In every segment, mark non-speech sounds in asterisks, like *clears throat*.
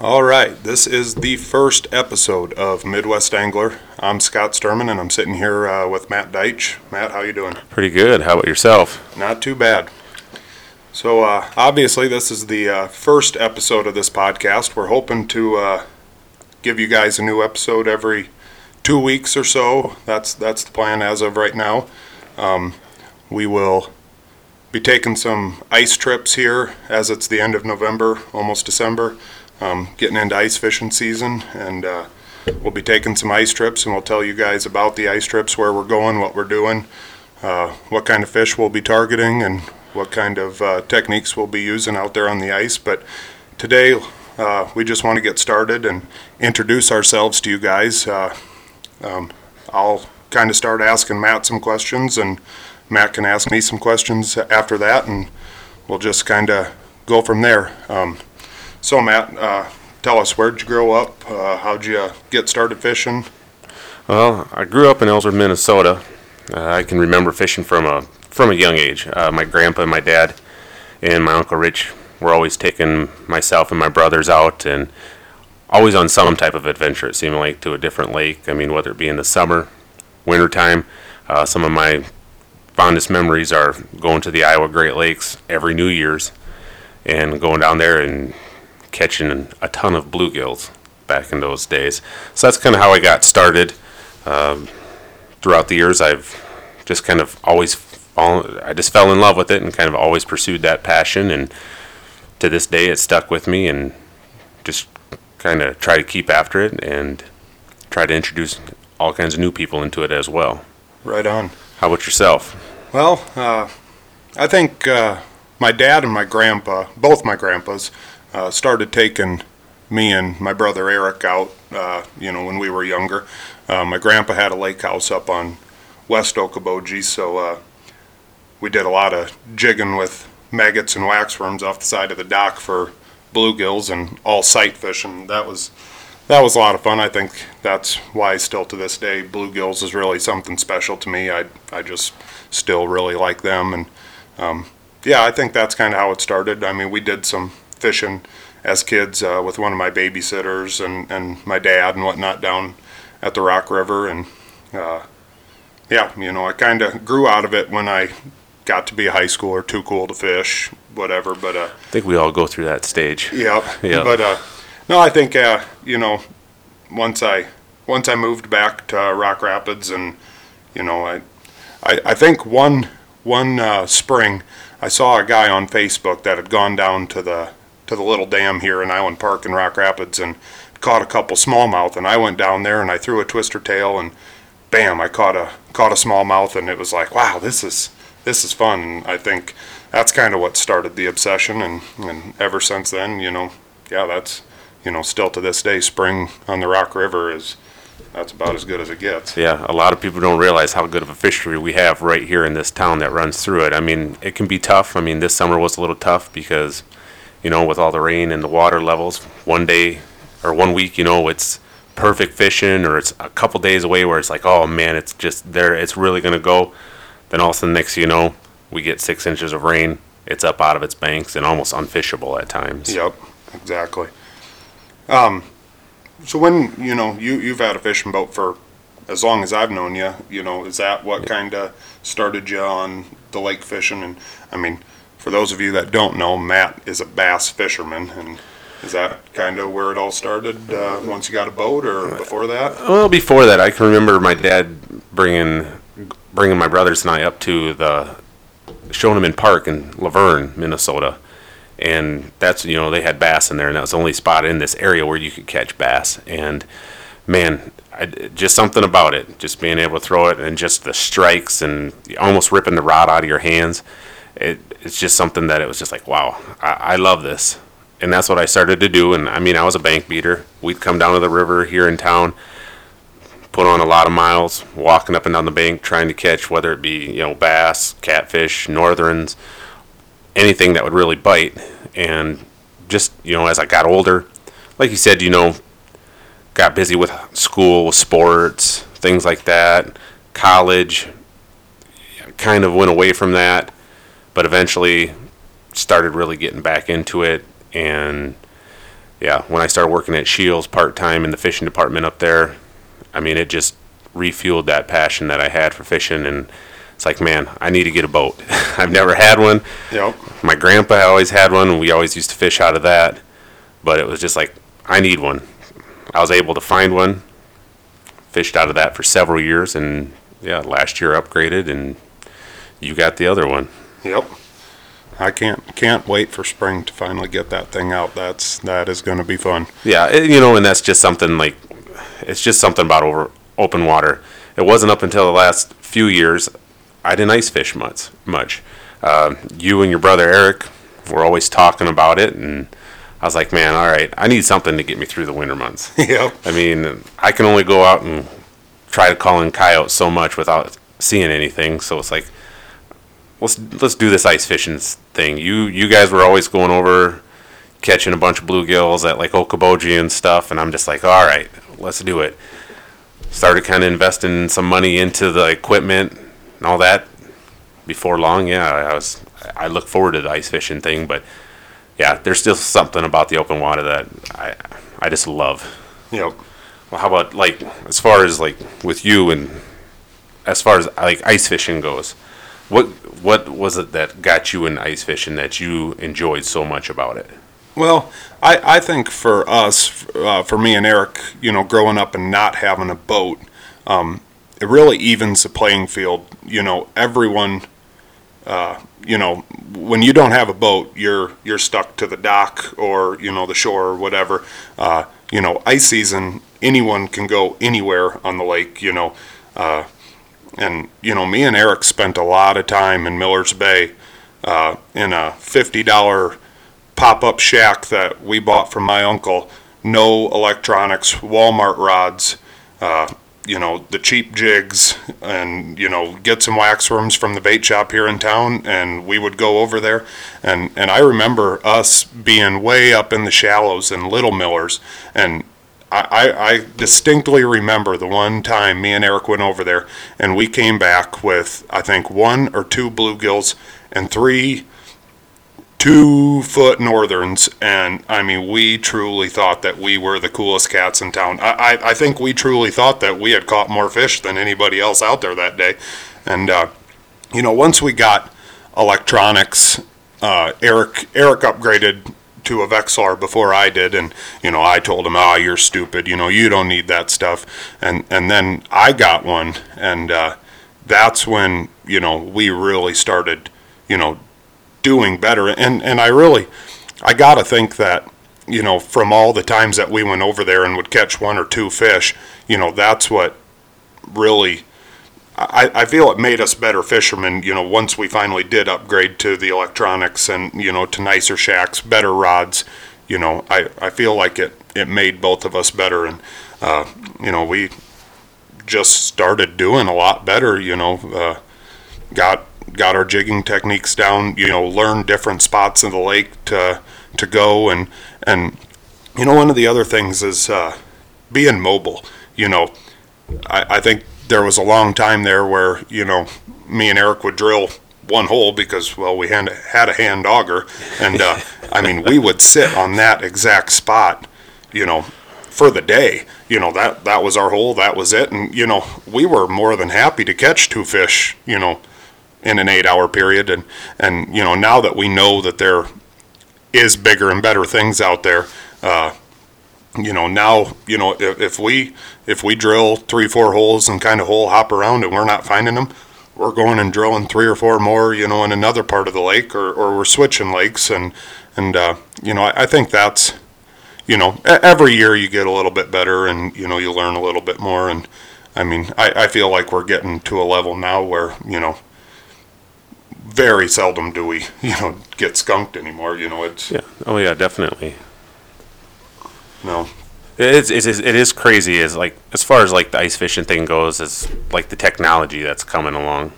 All right, this is the first episode of Midwest Angler. I'm Scott Sturman, and I'm sitting here uh, with Matt Deitch. Matt, how you doing? Pretty good. How about yourself? Not too bad. So, uh, obviously, this is the uh, first episode of this podcast. We're hoping to uh, give you guys a new episode every two weeks or so. That's that's the plan as of right now. Um, we will be taking some ice trips here as it's the end of November, almost December um, getting into ice fishing season, and uh, we'll be taking some ice trips, and we'll tell you guys about the ice trips, where we're going, what we're doing, uh, what kind of fish we'll be targeting, and what kind of uh, techniques we'll be using out there on the ice. But today, uh, we just want to get started and introduce ourselves to you guys. Uh, um, I'll kind of start asking Matt some questions, and Matt can ask me some questions after that, and we'll just kind of go from there. Um, so Matt, uh, tell us where'd you grow up? Uh, how'd you get started fishing? Well, I grew up in Ellsworth, Minnesota. Uh, I can remember fishing from a from a young age. Uh, my grandpa and my dad and my uncle Rich were always taking myself and my brothers out and always on some type of adventure. It seemed like to a different lake. I mean, whether it be in the summer, wintertime. Uh, some of my fondest memories are going to the Iowa Great Lakes every New Year's and going down there and catching a ton of bluegills back in those days. So that's kind of how I got started. Um, throughout the years, I've just kind of always fallen, I just fell in love with it and kind of always pursued that passion. And to this day, it stuck with me and just kind of try to keep after it and try to introduce all kinds of new people into it as well. Right on. How about yourself? Well, uh, I think uh, my dad and my grandpa, both my grandpas, uh, started taking me and my brother Eric out, uh, you know, when we were younger. Uh, my grandpa had a lake house up on West Okoboji, so uh, we did a lot of jigging with maggots and waxworms off the side of the dock for bluegills and all sight fishing. That was that was a lot of fun. I think that's why still to this day bluegills is really something special to me. I I just still really like them and um, yeah, I think that's kind of how it started. I mean, we did some fishing as kids uh, with one of my babysitters and, and my dad and whatnot down at the Rock River. And uh, yeah, you know, I kind of grew out of it when I got to be a high schooler, too cool to fish, whatever. But uh, I think we all go through that stage. Yeah. *laughs* yeah. But uh, no, I think uh, you know, once I once I moved back to Rock Rapids, and you know, I I, I think one one uh, spring I saw a guy on Facebook that had gone down to the to the little dam here in Island Park in Rock Rapids and caught a couple smallmouth. And I went down there and I threw a twister tail and bam, I caught a caught a smallmouth. And it was like, wow, this is this is fun. And I think that's kind of what started the obsession. And and ever since then, you know, yeah, that's you know, still to this day, spring on the Rock River is that's about as good as it gets. Yeah, a lot of people don't realize how good of a fishery we have right here in this town that runs through it. I mean, it can be tough. I mean, this summer was a little tough because you know, with all the rain and the water levels. One day or one week, you know, it's perfect fishing, or it's a couple days away where it's like, oh man, it's just there, it's really gonna go. Then all of a sudden, next you know, we get six inches of rain. It's up out of its banks and almost unfishable at times. Yep, exactly. Um, so when you know you you've had a fishing boat for as long as I've known you, you know, is that what kind of started you on the lake fishing? And I mean, for those of you that don't know, Matt is a bass fisherman, and is that kind of where it all started? Uh, once you got a boat, or before that? Well, before that, I can remember my dad bringing bringing my brothers and I up to the Schoeneman Park in Luverne, Minnesota, and that's you know they had bass in there, and that was the only spot in this area where you could catch bass. And man, I, just something about it, just being able to throw it, and just the strikes, and almost ripping the rod out of your hands. It, it's just something that it was just like, wow, I, I love this. And that's what I started to do. And I mean, I was a bank beater. We'd come down to the river here in town, put on a lot of miles, walking up and down the bank, trying to catch whether it be, you know, bass, catfish, northerns, anything that would really bite. And just, you know, as I got older, like you said, you know, got busy with school, sports, things like that, college, kind of went away from that but eventually started really getting back into it and yeah, when I started working at Scheels part time in the fishing department up there, I mean, it just refueled that passion that I had for fishing. And it's like, man, I need to get a boat. *laughs* I've never had one. Yep. My grandpa always had one, and we always used to fish out of that. But it was just like, I need one. I was able to find one, fished out of that for several years, and yeah, last year upgraded, and you got the other one. Yep. I can't can't wait for spring to finally get that thing out. That's that is going to be fun. Yeah, it, you know, and that's just something like, it's just something about over open water. It wasn't up until the last few years I didn't ice fish much. Much. Uh, you and your brother Eric were always talking about it, and I was like, man, all right, I need something to get me through the winter months. *laughs* yep. I mean, I can only go out and try to call in coyotes so much without seeing anything. So it's like, let's let's do this ice fishing thing. You you guys were always going over catching a bunch of bluegills at like Okoboji and stuff, and I'm just like, all right, let's do it. Started kind of investing some money into the equipment and all that. Before long, yeah, I was I look forward to the ice fishing thing, but yeah, there's still something about the open water that I I just love. Yep. Well, how about like as far as like with you and as far as like ice fishing goes, what what was it that got you in ice fishing that you enjoyed so much about it? Well, I, I think for us, uh, for me and Eric, you know, growing up and not having a boat, um, it really evens the playing field. You know, everyone, uh, you know, when you don't have a boat, you're you're stuck to the dock or you know the shore or whatever. Uh, you know, ice season, anyone can go anywhere on the lake. You know, uh, and you know, me and Eric spent a lot of time in Miller's Bay uh, in a fifty dollar pop-up shack that we bought from my uncle. No electronics, Walmart rods, uh, you know, the cheap jigs, and you know, get some wax worms from the bait shop here in town, and we would go over there. And and I remember us being way up in the shallows in Little Millers, and I, I, distinctly remember the one time me and Eric went over there, and we came back with I think one or two bluegills and three two foot northerns. And i mean we truly thought that we were the coolest cats in town. I i, I think we truly thought that we had caught more fish than anybody else out there that day. And uh, you know once we got electronics uh, eric eric upgraded to a Vexilar before I did, and you know I told him, "Ah, you're stupid. You know you don't need that stuff." And and then I got one, and uh, that's when you know we really started, you know, doing better. And and I really, I gotta think that you know from all the times that we went over there and would catch one or two fish, you know that's what really. I, I feel it made us better fishermen, you know, once we finally did upgrade to the electronics and, you know, to nicer shacks, better rods, you know, I, I feel like it, it made both of us better and, uh, you know, we just started doing a lot better, you know, uh, got got our jigging techniques down, you know, learned different spots in the lake to to go and and you know one of the other things is uh, being mobile. You know, I, I think there was a long time there where you know me and Eric would drill one hole because well we had had a hand auger and uh, *laughs* I mean we would sit on that exact spot, you know, for the day. You know that that was our hole, that was it, and you know we were more than happy to catch two fish. You know in an eight hour period and and you know now that we know that there is bigger and better things out there uh, you know now you know if, if we if we drill three four holes and kind of hole hop around and we're not finding them we're going and drilling three or four more you know in another part of the lake or, or we're switching lakes and and uh, you know I, I think that's you know every year you get a little bit better and you know you learn a little bit more and I mean I, I feel like we're getting to a level now where you know very seldom do we, *laughs* you know, get skunked anymore. You know, it's Yeah. Oh yeah, definitely. No, It's, it's it is crazy as like as far as like the ice fishing thing goes is like the technology that's coming along.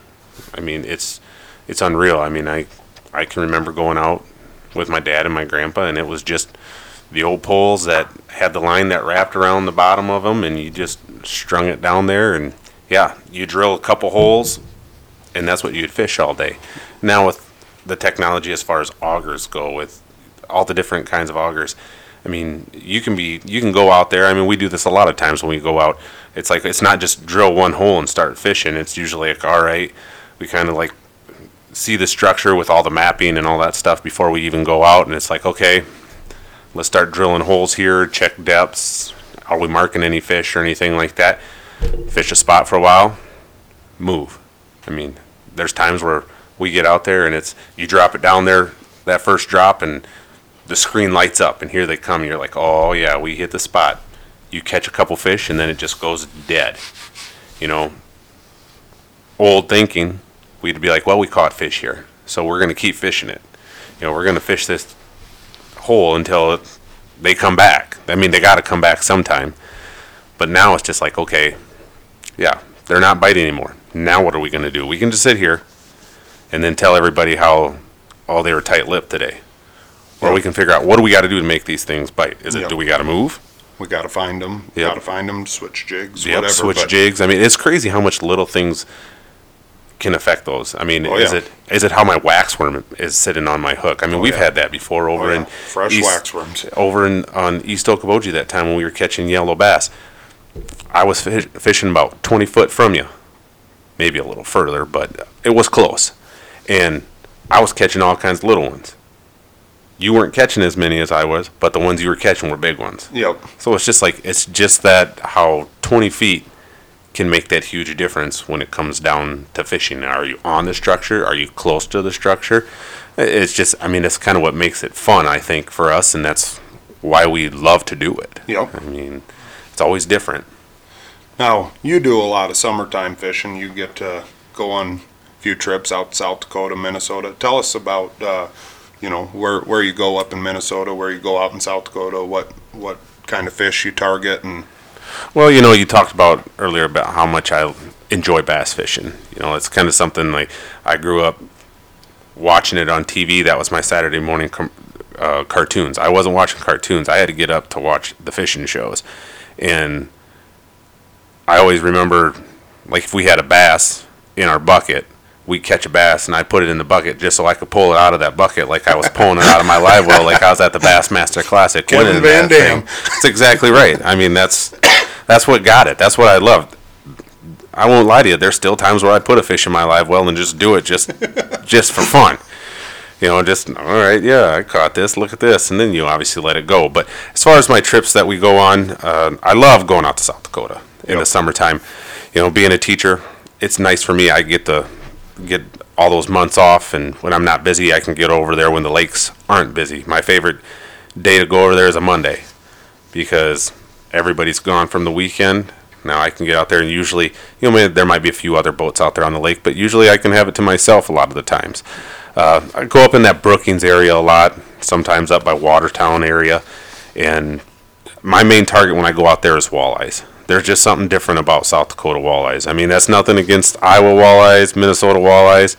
I mean it's it's unreal. I mean I I can remember going out with my dad and my grandpa and it was just the old poles that had the line that wrapped around the bottom of them and you just strung it down there and yeah you drill a couple holes and that's what you'd fish all day. Now with the technology as far as augers go with all the different kinds of augers, I mean, you can be, you can go out there. I mean, we do this a lot of times when we go out. It's like, it's not just drill one hole and start fishing. It's usually like, all right, we kind of like see the structure with all the mapping and all that stuff before we even go out. And it's like, okay, let's start drilling holes here, check depths. Are we marking any fish or anything like that? Fish a spot for a while, move. I mean, there's times where we get out there and it's, you drop it down there, that first drop, and the screen lights up, and here they come. You're like, oh yeah, we hit the spot. You catch a couple fish, and then it just goes dead. You know, old thinking, we'd be like, well, we caught fish here, so we're gonna keep fishing it. You know, we're gonna fish this hole until it, they come back. I mean, they got to come back sometime. But now it's just like, okay, yeah, they're not biting anymore. Now what are we going to do? We can just sit here and then tell everybody how, oh, they were tight-lipped today. Or we can figure out what do we got to do to make these things bite? Is it do we got to move? We gotta find them, Yep. gotta find them, switch jigs, Yep, whatever. switch but- jigs. I mean, it's crazy how much little things can affect those. I mean, Oh, is yeah. it is it how my waxworm is sitting on my hook? I mean, oh, we've yeah. had that before over Oh, in Fresh East- waxworms. over in on East Okoboji that time when we were catching yellow bass. I was fish, fishing about 20 foot from you, maybe a little further, but it was close. And I was catching all kinds of little ones. You weren't catching as many as I was, but the ones you were catching were big ones. Yep, So it's just like it's just that how 20 feet can make that huge difference when it comes down to fishing. Are you on the structure? Are you close to the structure? It's just, I mean, that's kind of what makes it fun, I think, for us, and that's why we love to do it. yep. I mean, it's always different. Now, you do a lot of summertime fishing. You get to go on a few trips out South Dakota, Minnesota. Tell us about, uh, you know, where, where you go up in Minnesota, where you go out in South Dakota, what, what kind of fish you target and, Well, you know, you talked about earlier about how much I enjoy bass fishing. You know, it's kind of something like I grew up watching it on TV. That was my Saturday morning com- uh, cartoons. I wasn't watching cartoons. I had to get up to watch the fishing shows, and I always remember, like if we had a bass in our bucket, we'd catch a bass and I'd put it in the bucket just so I could pull it out of that bucket like I was pulling it out of my live well, like I was at the Bassmaster Classic. Kevin Van. Dam. That's exactly right. I mean, that's that's what got it. That's what I loved. I won't lie to you. There's still times where I put a fish in my live well and just do it just just for fun. You know, just all right. Yeah, I caught this. Look at this, and then you obviously let it go. But as far as my trips that we go on, uh, I love going out to South Dakota in the summertime. You know, being a teacher, it's nice for me. I get to get all those months off, and when I'm not busy, I can get over there when the lakes aren't busy. My favorite day to go over there is a Monday because everybody's gone from the weekend. Now I can get out there and usually, you know, there might be a few other boats out there on the lake, but usually I can have it to myself a lot of the times. Uh, I go up in that Brookings area a lot, sometimes up by Watertown area, and my main target when I go out there is walleyes. There's just something different about South Dakota walleyes. I mean, that's nothing against Iowa walleyes, Minnesota walleyes,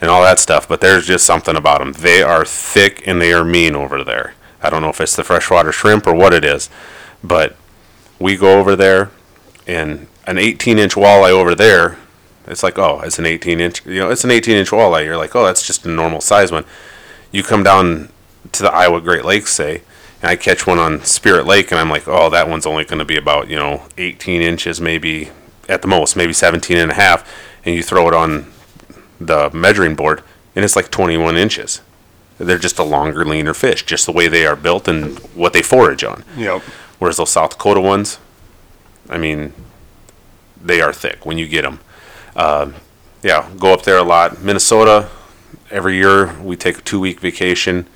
and all that stuff, but there's just something about them. They are thick and they are mean over there. I don't know if it's the freshwater shrimp or what it is, but we go over there and an 18 inch walleye over there, it's like, oh, it's an 18 inch, you know, it's an 18 inch walleye. You're like, oh, that's just a normal size one. You come down to the Iowa Great Lakes, say, and I catch one on Spirit Lake, and I'm like, oh, that one's only going to be about, you know, 18 inches, maybe at the most, maybe 17 and a half, and you throw it on the measuring board, and it's like 21 inches. They're just a longer, leaner fish, just the way they are built and what they forage on. yep, Whereas those South Dakota ones, I mean, they are thick when you get them. Uh, yeah, go up there a lot. Minnesota, every year we take a two week vacation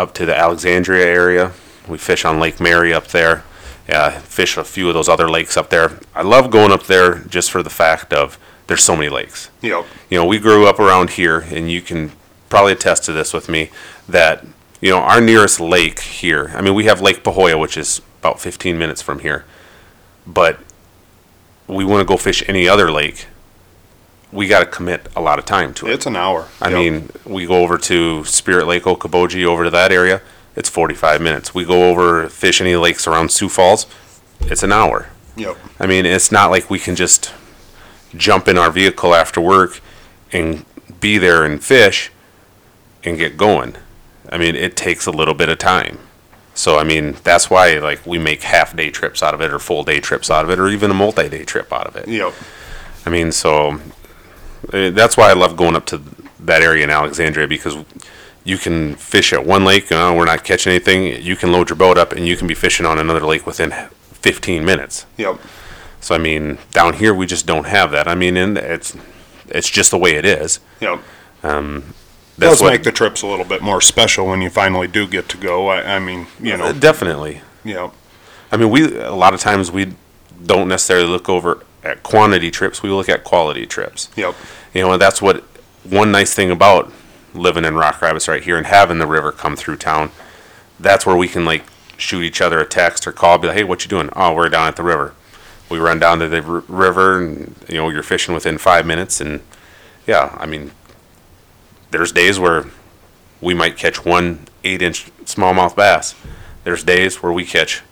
up to the Alexandria area. We fish on Lake Mary up there. Yeah, fish a few of those other lakes up there. I love going up there just for the fact of there's so many lakes yep, you know, we grew up around here, and you can probably attest to this with me that you know our nearest lake here. I mean, we have Lake Pahoja, which is about 15 minutes from here, but we want to go fish any other lake. We got to commit a lot of time to it. it's an hour. I Yep. mean, we go over to Spirit Lake, Okoboji, over to that area. It's 45 minutes. We go over fish any lakes around Sioux Falls. It's an hour. Yep, I mean, it's not like we can just jump in our vehicle after work and be there and fish and get going. I mean, it takes a little bit of time. So I mean, that's why like we make half day trips out of it, or full day trips out of it, or even a multi day trip out of it. Yep. I mean, so that's why I love going up to that area in Alexandria because you can fish at one lake. Uh, we're not catching anything. You can load your boat up and you can be fishing on another lake within 15 minutes. Yep. So I mean, down here we just don't have that. I mean, and it's it's just the way it is. Yep. That's Does what make the trips a little bit more special when you finally do get to go. I, I mean, you know, definitely. yep. I mean, we a lot of times we don't necessarily look over at quantity trips. We look at quality trips. Yep. You know, and that's what one nice thing about living in Rock Rapids right here and having the river come through town. That's where we can like shoot each other a text or call, be like, "Hey, what you doing?" "Oh, we're down at the river." We run down to the r- river, and you know, you're fishing within five minutes, and yeah, I mean, there's days where we might catch one eight-inch smallmouth bass. There's days where we catch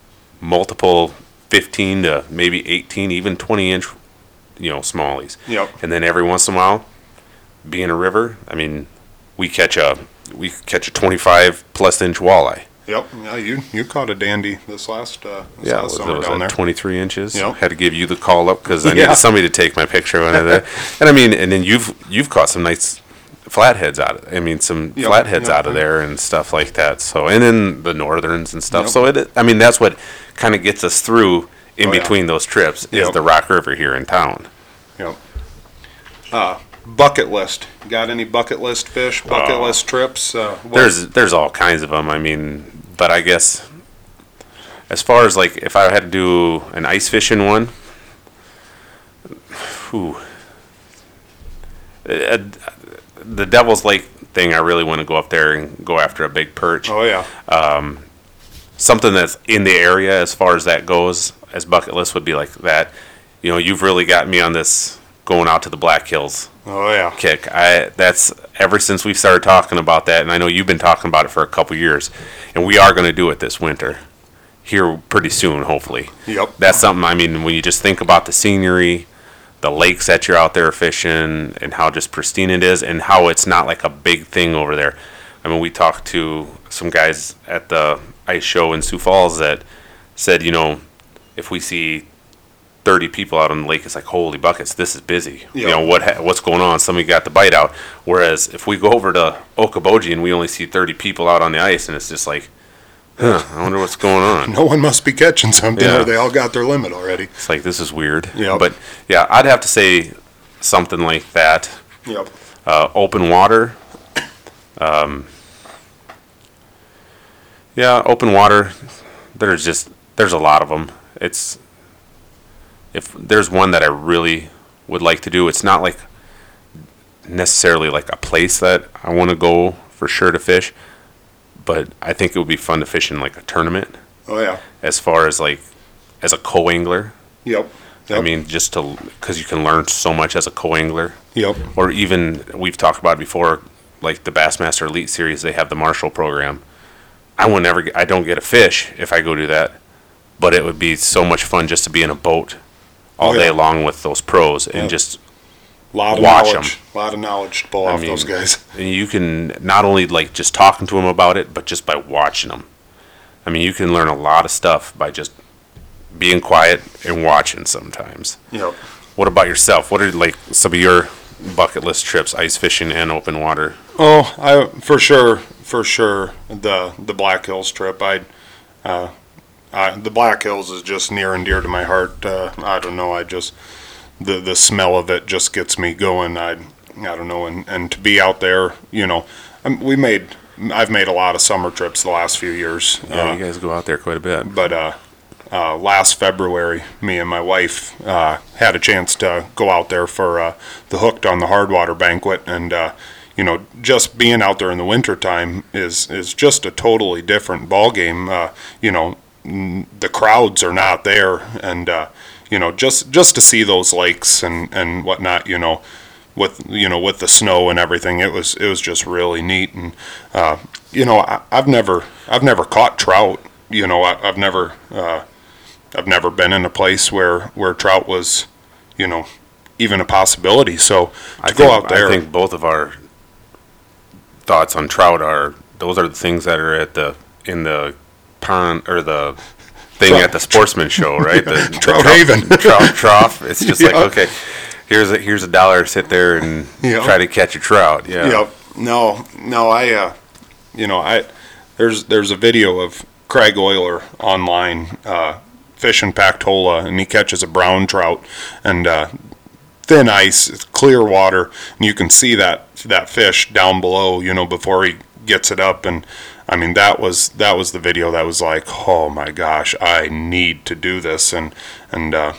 multiple 15 to maybe 18, even 20 inch, you know, smallies. Yep. And then every once in a while, being a river, I mean, we catch a we catch a 25 plus inch walleye. Yep. Yeah, you you caught a dandy this last uh, this Yeah, last was, summer was down there. 23 inches. Yep. Had to give you the call up because I *laughs* Yeah. needed somebody to take my picture when I there. And I mean, and then you've you've caught some nice flatheads out of. I mean, some Yep, flatheads yep. out of there and stuff like that. So and then the northerns and stuff. Yep. So it. I mean, that's what kind of gets us through in Oh, yeah. between those trips is the Rock River here in town. Yep. Uh, bucket list. Got any bucket list fish? Bucket Oh. list trips? Uh, There's there's all kinds of them. I mean, but I guess as far as like if I had to do an ice fishing one, whew, Uh, the Devil's Lake thing, I really want to go up there and go after a big perch. Oh yeah. Um, something that's in the area as far as that goes, as bucket list would be like that. You know, you've really got me on this going out to the Black Hills Oh yeah. kick. I that's ever since we've started talking about that, and I know you've been talking about it for a couple years, and we are going to do it this winter, here pretty soon, hopefully. Yep. That's something. I mean, when you just think about the scenery, the lakes that you're out there fishing, and how just pristine it is, and how it's not like a big thing over there. I mean, we talked to some guys at the ice show in Sioux Falls that said, you know, if we see 30 people out on the lake, it's like, holy buckets, this is busy. You know, what ha- what's going on? Somebody got the bite out. Whereas if we go over to Okoboji and we only see 30 people out on the ice, and it's just like, huh, I wonder what's going on. *laughs* No one must be catching something, Yeah. or they all got their limit already. It's like, this is weird. Yeah. But yeah, I'd have to say something like that. Yep. Uh, open water. Um, yeah, open water. There's just there's a lot of them. It's if there's one that I really would like to do. It's not like necessarily like a place that I want to go for sure to fish, but I think it would be fun to fish in like a tournament. Oh yeah. As far as like as a co-angler, Yep. I mean, just to because you can learn so much as a co-angler Yep. or even we've talked about before, like the Bassmaster Elite Series, they have the Marshall program. I will never, get, I don't get a fish if I go do that, but it would be so much fun just to be in a boat all Oh, day long with those pros and Yep. just lot of Watch knowledge. lot of knowledge to pull I off mean, those guys. *laughs* And you can not only like just talking to them about it, but just by watching them. I mean, you can learn a lot of stuff by just being quiet and watching sometimes. Yep. What about yourself? What are like some of your bucket list trips, ice fishing and open water? Oh, I for sure, for sure. The the Black Hills trip. I, uh, I the Black Hills is just near and dear to my heart. Uh, I don't know. I just the the smell of it just gets me going. I I don't know. And and to be out there, you know, um, we made. I've made a lot of summer trips the last few years. Yeah, Uh, you guys go out there quite a bit. but uh, uh, last February, me and my wife uh, had a chance to go out there for uh, the Hooked on the Hardwater banquet, and uh, you know, just being out there in the wintertime is is just a totally different ball game. Uh, you know, the crowds are not there, and uh, you know, just just to see those lakes and and whatnot, you know. With you know, with the snow and everything, it was it was just really neat, and uh, you know, I, I've never I've never caught trout. You know, I, I've never uh, I've never been in a place where where trout was, you know, even a possibility. So to I go think, out there, I think both of our thoughts on trout are those are the things that are at the in the pond or the thing Trout- at the sportsman show, *laughs* right? The, Trout Haven. *laughs* trout trough. It's just like *laughs* okay, here's a here's a dollar. Sit there and Yeah. try to catch a trout. Yeah. Yep. No, no, I, uh, you know, I, there's, there's a video of Craig Euler online, uh, fishing Pactola and he catches a brown trout and, uh, thin ice, clear water, and you can see that, that fish down below, you know, before he gets it up. And I mean, that was, that was the video that was like, oh my gosh, I need to do this. And, and, uh,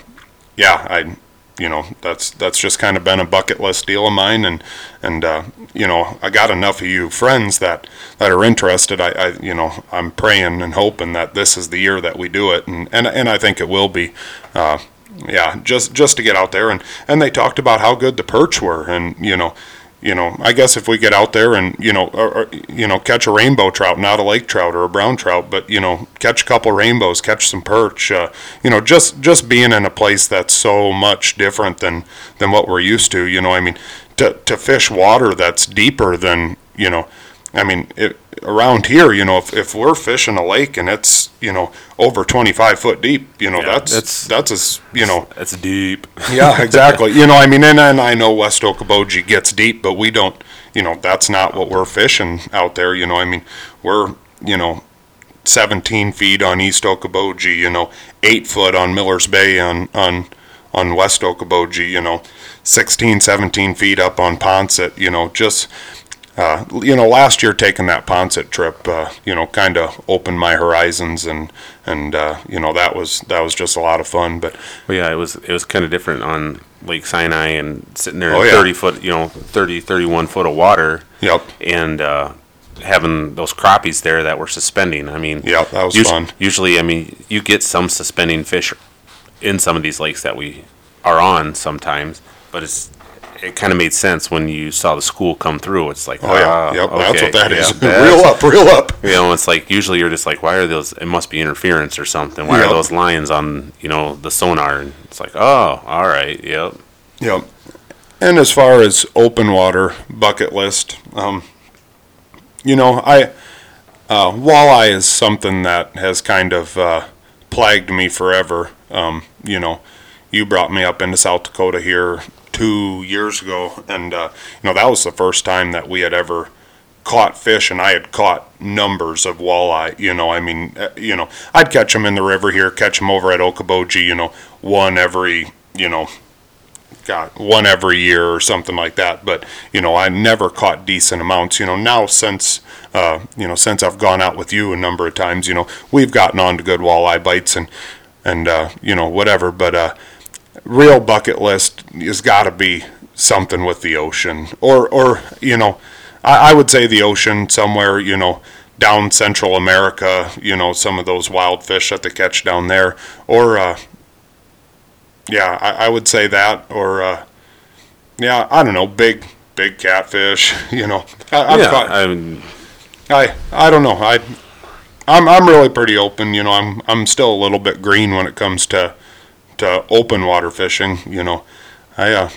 yeah, I, you know, that's that's just kind of been a bucket list deal of mine, and and uh, you know, I got enough of you friends that that are interested. I, I you know, I'm praying and hoping that this is the year that we do it, and and and I think it will be. Uh, yeah, just just to get out there and and they talked about how good the perch were, and you know, you know, I guess if we get out there and you know, or, or, you know, catch a rainbow trout, not a lake trout or a brown trout, but you know, catch a couple rainbows, catch some perch, uh, you know, just just being in a place that's so much different than than what we're used to. You know, I mean, to to fish water that's deeper than you know, I mean, it, around here, you know, if, if we're fishing a lake and it's you know over 25 foot deep, you know, Yeah, that's that's- that's as you know That's deep. yeah, *laughs* exactly. you know, I mean, and, and I know West Okoboji gets deep, but we don't, you know, that's not what we're fishing out there. You know, I mean, we're, you know, 17 feet on East Okoboji, you know, eight foot on Miller's Bay on, on, on West Okoboji, you know, 16, 17 feet up on Poinsett, you know, just, uh, you know, last year taking that Poinsett trip, uh, you know, kind of opened my horizons and, and, uh, you know, that was, that was just a lot of fun, but Well, yeah, it was it was kind of different on Lake Sinai and sitting there Oh, in yeah. 30 foot, you know, 30, 31 foot of water yep, and uh, having those crappies there that were suspending. I mean, yep, that was fun. Usually, I mean, you get some suspending fish in some of these lakes that we are on sometimes, but it's it kind of made sense when you saw the school come through. It's like, Oh yeah, ah, yep, that's what that yeah, is. *laughs* reel up, reel up. You know, it's like usually you're just like, why are those? It must be interference or something. Why Yep. are those lines on you know the sonar? And it's like, oh, all right, yep. Yep. And as far as open water bucket list, um, you know, I uh, walleye is something that has kind of uh, plagued me forever. Um, you know, you brought me up into South Dakota here two years ago, and uh, you know that was the first time that we had ever caught fish, and I had caught numbers of walleye. You know, I mean, uh, you know, I'd catch them in the river here, catch them over at Okoboji. You know, one every, you know, God, one every year or something like that. But you know, I never caught decent amounts. You know, now since uh, you know since I've gone out with you a number of times, you know, we've gotten on to good walleye bites and and uh, you know whatever. But uh, real bucket list has got to be something with the ocean, or or you know, I, I would say the ocean somewhere. You know. Down Central America, you know, some of those wild fish that they catch down there, or uh, yeah, I, I would say that, or uh, yeah, I don't know, big big catfish. *laughs* You know, I, I've yeah, caught, I mean, I I don't know. I I'm I'm really pretty open. You know, I'm I'm still a little bit green when it comes to to open water fishing. You know, I uh,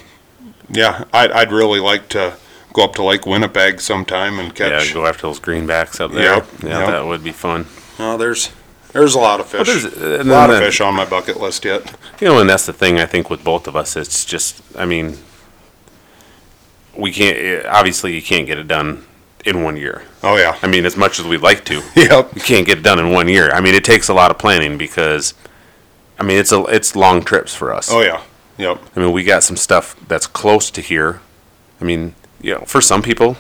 yeah, I'd I'd really like to go up to Lake Winnipeg sometime and catch. yeah, go after those greenbacks up there. Yep, yeah, yep. that would be fun. Oh, there's there's a lot of fish. there's- a lot of fish on my bucket list yet. You know, and that's the thing I think with both of us. It's just, I mean, we can't. eh, Obviously, you can't get it done in one year. Oh yeah. I mean, as much as we'd like to, *laughs* Yep. you can't get it done in one year. I mean, it takes a lot of planning because, I mean, it's a it's long trips for us. Oh yeah. Yep. I mean, we got some stuff that's close to here. I mean, you know, for some people,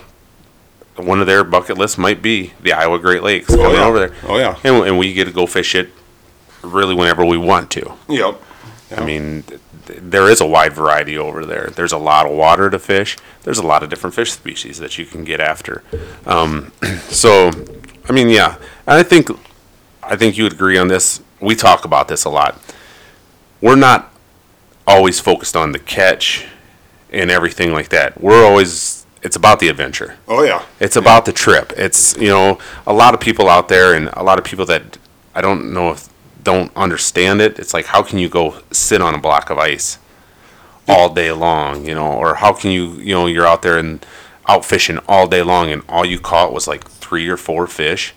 one of their bucket lists might be the Iowa Great Lakes going yeah. over there, Oh yeah. and, and we get to go fish it really whenever we want to. Yep. I mean, th- th- there is a wide variety over there. There's a lot of water to fish. There's a lot of different fish species that you can get after. Um, *clears throat* so, I mean, yeah, I think, I think you would agree on this. We talk about this a lot. We're not always focused on the catch and everything like that. We're always, it's about the adventure. Oh yeah. It's about the trip. It's you know a lot of people out there and a lot of people that I don't know if don't understand it. It's like how can you go sit on a block of ice all day long, you know, or how can you you know you're out there and out fishing all day long and all you caught was like three or four fish,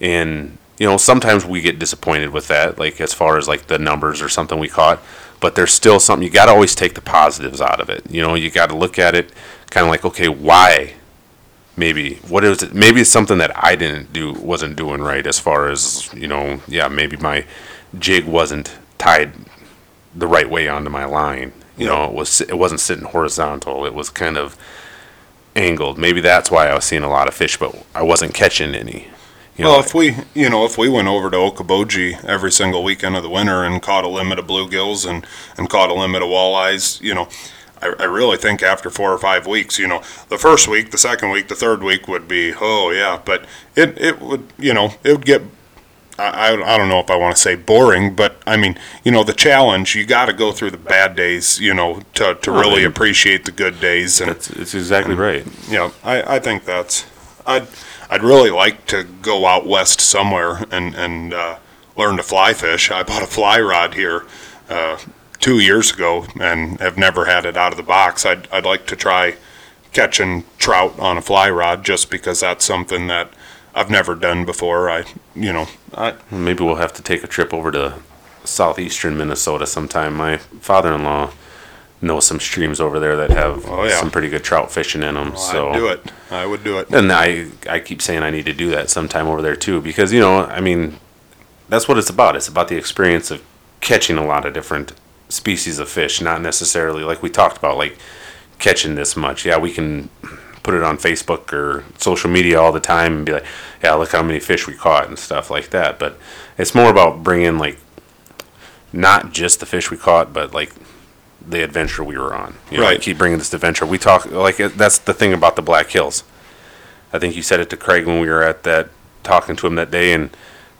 and you know, sometimes we get disappointed with that, like as far as like the numbers or something we caught. But there's still something you got to always take the positives out of it. You know, you got to look at it kind of like, okay, why? Maybe what is it? Maybe it's something that I didn't do, wasn't doing right as far as you know. Yeah, maybe my jig wasn't tied the right way onto my line. You know, it was it wasn't sitting horizontal. It was kind of angled. Maybe that's why I was seeing a lot of fish, but I wasn't catching any. You Well, know, if we, you know, if we went over to Okoboji every single weekend of the winter and caught a limit of bluegills and, and caught a limit of walleyes, you know, I, I really think after four or five weeks, you know, the first week, the second week, the third week would be, oh yeah, but it, it would, you know, it would get, I, I, I don't know if I want to say boring, but I mean, you know, the challenge, you got to go through the bad days, you know, to, to Well, really then- appreciate the good days. And, that's it's exactly right. yeah, I, I think that's, I'd, I'd really like to go out west somewhere and, and, uh, learn to fly fish. I bought a fly rod here, uh, two years ago and have never had it out of the box. I'd, I'd like to try catching trout on a fly rod just because that's something that I've never done before. I, you know, I, Maybe we'll have to take a trip over to southeastern Minnesota sometime. My father-in-law knows some streams over there that have Oh, yeah. some pretty good trout fishing in them. so I'd do it. I would do it. And I, I keep saying I need to do that sometime over there too, because you know, I mean, that's what it's about. It's about the experience of catching a lot of different species of fish, not necessarily like we talked about, like catching this much. Yeah, we can put it on Facebook or social media all the time and be like, yeah, look how many fish we caught and stuff like that. But it's more about bringing like not just the fish we caught, but like the adventure we were on. You know, Right. keep bringing this adventure. We talk like that's the thing about the Black Hills. I think you said it to Craig when we were at that talking to him that day, and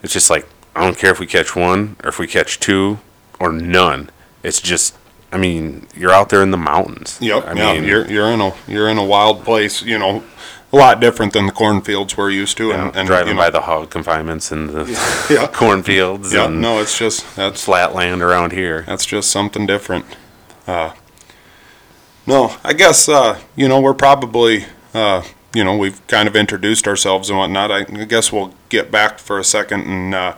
it's just like I don't care if we catch one or if we catch two or none. It's just, I mean, you're out there in the mountains. Yep. I yeah, mean, you're you're in a you're in a wild place. You know, a lot different than the cornfields we're used to, yeah, and, and driving you know, by the hog confinements and the *laughs* Yeah. *laughs* cornfields Yeah, and no, it's just that's flat land around here. that's just something different. Uh, no, I guess uh, you know we're probably uh, you know we've kind of introduced ourselves and whatnot. I guess we'll get back for a second and uh,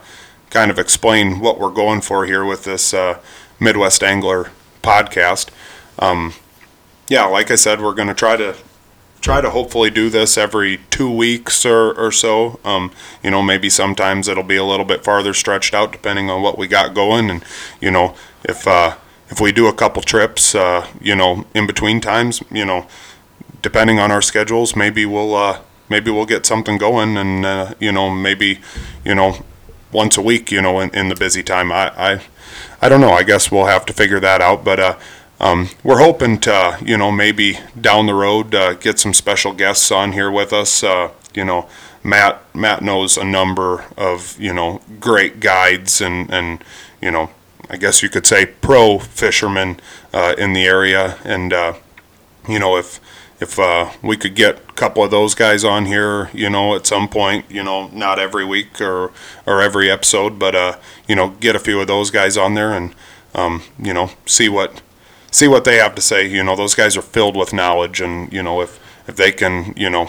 kind of explain what we're going for here with this uh, Midwest Angler podcast. Um, yeah, like I said, we're going to try to try to hopefully do this every two weeks or, or so. Um, you know, maybe sometimes it'll be a little bit farther stretched out depending on what we got going. And, you know, if, uh, if we do a couple trips, uh, you know, in between times, you know, depending on our schedules, maybe we'll, uh, maybe we'll get something going and, uh, you know, maybe, you know, once a week, you know, in, in the busy time. I, I, I don't know. I guess we'll have to figure that out. But, uh, um, we're hoping to, you know, maybe down the road, uh, get some special guests on here with us. Uh, you know, Matt, Matt knows a number of, you know, great guides and, and, you know, I guess you could say pro fishermen, uh, in the area. And, uh, you know, if, if, uh, we could get a couple of those guys on here, you know, at some point, you know, not every week or, or every episode, but, uh, you know, get a few of those guys on there and, um, you know, see what, see what they have to say. You know, those guys are filled with knowledge, and you know, if if they can, you know,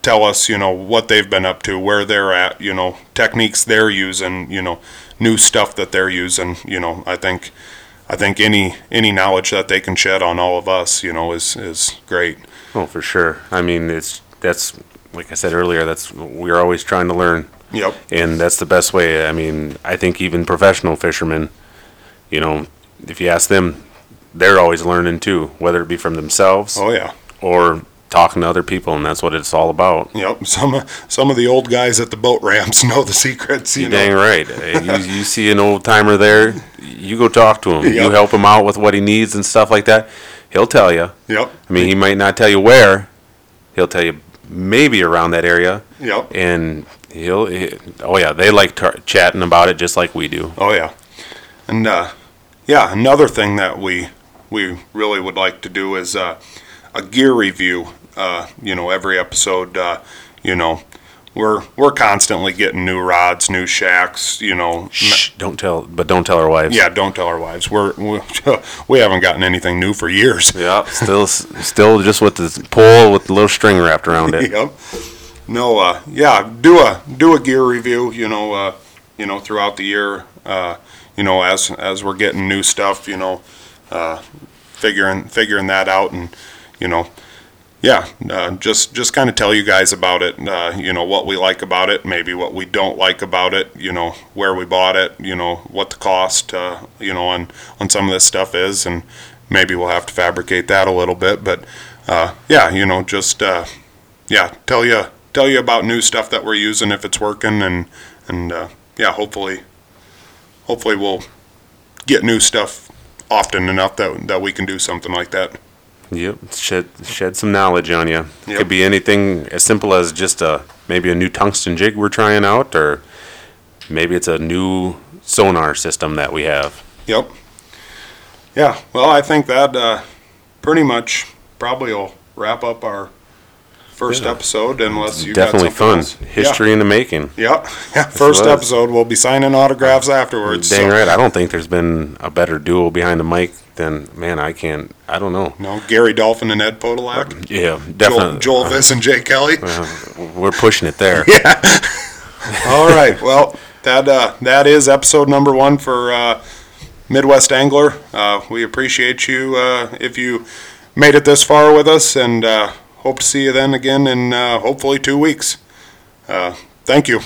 tell us, you know, what they've been up to, where they're at, you know, techniques they're using, you know, new stuff that they're using, you know, I think, I think any any knowledge that they can shed on all of us, you know, is is great. Oh, for sure. I mean, it's that's like I said earlier. That's we're always trying to learn, Yep. and that's the best way. I mean, I think even professional fishermen, you know, if you ask them, they're always learning too, whether it be from themselves Oh yeah. or talking to other people, and that's what it's all about. Yep. *laughs* Some some of the old guys at the boat ramps *laughs* know the secrets. You know. dang right. *laughs* You, you see an old timer there, you go talk to him. You help him out with what he needs and stuff like that. He'll tell you. Yep. I mean, he might not tell you where. He'll tell you maybe around that area, Yep. and he'll. He, oh yeah, they like tar- chatting about it just like we do. Oh yeah, and uh, yeah, another thing that we we really would like to do is uh, a gear review. Uh, you know, every episode. Uh, you know, we're we're constantly getting new rods, new shacks. You know, Shh, don't tell, but don't tell our wives. yeah. Don't tell our wives. We're we, *laughs* we haven't gotten anything new for years. *laughs* Yeah. Still, still just with the pole with the little string wrapped around it. *laughs* yep. no, uh, yeah, do a, do a gear review, you know, uh, you know, throughout the year, uh, you know, as, as we're getting new stuff, you know, uh, figuring, figuring that out and, you know, yeah, uh, just, just kind of tell you guys about it, uh, you know, what we like about it, maybe what we don't like about it, you know, where we bought it, you know, what the cost, uh, you know, on, on some of this stuff is, and maybe we'll have to fabricate that a little bit, but, uh, yeah, you know, just, uh, yeah, tell you, tell you about new stuff that we're using if it's working and, and, uh, yeah, hopefully, hopefully we'll get new stuff often enough that, that we can do something like that. Yep, shed shed some knowledge on you. Yep. Could be anything as simple as just a maybe a new tungsten jig we're trying out, or maybe it's a new sonar system that we have. Yep. Yeah, well, I think that, uh, pretty much probably will wrap up our first Yeah. episode unless you got Definitely something fun. else. Yeah. History in the making. Yep, yeah, *laughs* first was. episode, we'll be signing autographs afterwards. Dang so- right. I don't think there's been a better duel behind the mic than man. I can't. I don't know. No, Gary Dolphin and Ed Podolak. Yeah, Joel, definitely. Joel Viss and Jay Kelly. *laughs* We're pushing it there. *laughs* All right. Well, that uh, that is episode number one for uh, Midwest Angler. Uh, we appreciate you uh, if you made it this far with us, and uh, hope to see you then again in uh, hopefully two weeks. Uh, thank you.